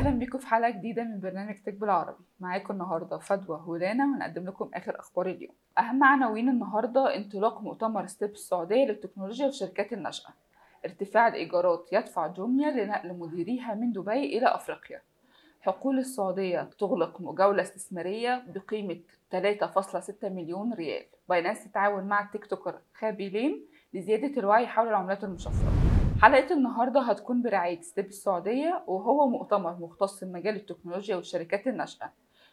بيكم في حلقة جديدة من برنامج tech بالعربي. معاكم النهاردة فدوى ولانا ونقدم لكم آخر أخبار اليوم. أهم عناوين النهاردة انطلاق مؤتمر ستيب السعودية للتكنولوجيا والشركات الناشئة ارتفاع الإيجارات يدفع جوميا لنقل مديريها من دبي إلى أفريقيا. حقول السعودية تغلق جولة استثمارية بقيمة 3.6 مليون ريال. باينانس تتعاون مع ال TikToker خابي لين لزيادة الوعي حول العملات المشفرة. حلقة النهاردة هتكون برعاية ستيب السعودية وهو مؤتمر مختص بمجال التكنولوجيا والشركات الناشئة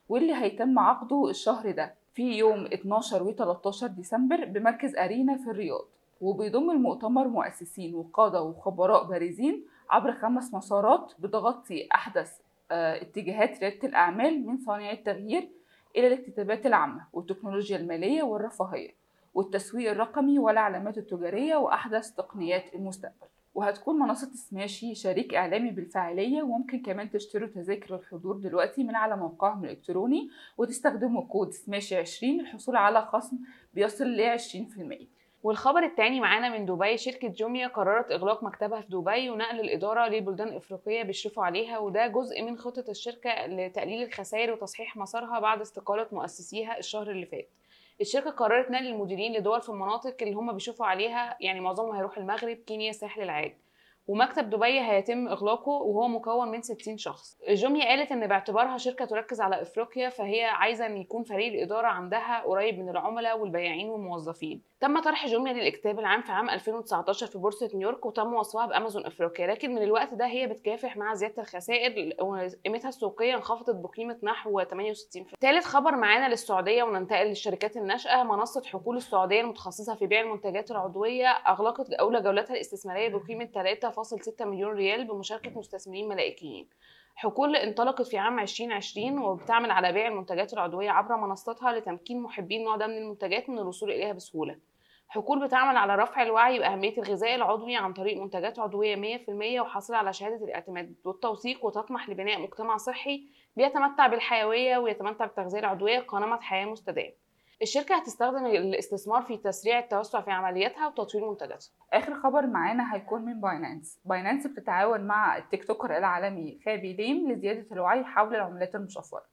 واللي هيتم عقده الشهر ده في يوم 12 و 13 ديسمبر بمركز أرينا في الرياض. وبيضم المؤتمر مؤسسين وقادة وخبراء بارزين عبر خمس مسارات بتغطي أحدث آه اتجاهات ريادة الأعمال من صانعي التغيير إلى الاكتتابات العامة والتكنولوجيا المالية والرفاهية والتسويق الرقمي والعلامات التجارية وأحدث تقنيات المستقبل. وهتكون منصة سماشي شريك إعلامي بالفاعلية وممكن كمان تشتروا تذاكر الحضور دلوقتي من على موقعهم الإلكتروني وتستخدموا كود سماشي 20 للحصول على خصم بيصل ل 20% والخبر الثاني معانا من دبي شركة جوميا قررت إغلاق مكتبها في دبي ونقل الإدارة لبلدان إفريقية بيشرفوا عليها وده جزء من خطة الشركة لتقليل الخسائر وتصحيح مسارها بعد استقالة مؤسسيها الشهر اللي فات. الشركة قررت نقل المديرين لدول في المناطق اللي هم بيشوفوا عليها يعني معظمهم هيروح المغرب كينيا ساحل العاج ومكتب دبي هيتم إغلاقه وهو مكون من 60 شخص. جوميا قالت إن باعتبارها شركة تركز على إفريقيا فهي عايزة إن يكون فريق الإدارة عندها قريب من العملاء والبياعين والموظفين. تم طرح جوميا للاكتتاب العام في عام 2019 في بورصة نيويورك وتم وصفها بأمازون إفريقيا. لكن من الوقت ده هي بتكافح مع زيادة الخسائر وقيمتها السوقية انخفضت بقيمة نحو 68% ثالث خبر معانا للسعودية وننتقل للشركات الناشئة. منصة حقول السعودية المتخصصة في بيع المنتجات العضوية أغلقت أولى جولاتها الاستثمارية بقيمة 3.6 مليون ريال بمشاركة مستثمرين ملائكيين حقول انطلقت في عام 2020 وبتعمل على بيع المنتجات العضوية عبر منصتها لتمكين محبي النوع ده من المنتجات من الوصول إليها بسهولة. حقول بتعمل على رفع الوعي بأهمية الغذاء العضوي عن طريق منتجات عضوية 100% وحاصلة على شهادة الاعتماد والتوثيق وتطمح لبناء مجتمع صحي بيتمتع بالحيوية ويتمتع بالتغذية العضوية كنمط حياة مستدام. الشركة هتستخدم الاستثمار في تسريع التوسع في عملياتها وتطوير منتجاتها. آخر خبر معانا هيكون من باينانس. باينانس بتتعاون مع ال TikToker العالمي خابي ليم لزيادة الوعي حول العملات المشفرة.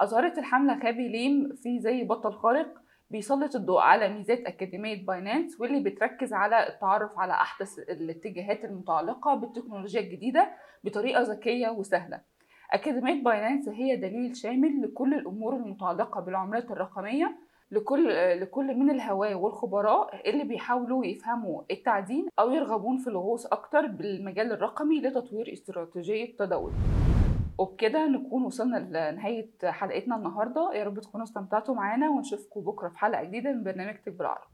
أظهرت الحملة خابي ليم في زي بطل خارق بيسلط الضوء على ميزات أكاديمية باينانس واللي بتركز على التعرف على أحدث الاتجاهات المتعلقة بالتكنولوجيا الجديدة بطريقة ذكية وسهلة. أكاديمية باينانس هي دليل شامل لكل الأمور المتعلقة بالعملات الرقمية لكل لكل من الهواه والخبراء اللي بيحاولوا يفهموا التعدين أو يرغبون في الغوص أكتر بالمجال الرقمي لتطوير استراتيجية تداول وبكده نكون وصلنا لنهاية حلقتنا النهارده. يا رب تكونوا استمتعتوا معانا ونشوفكم بكرة في حلقة جديدة من برنامج تك بالعربي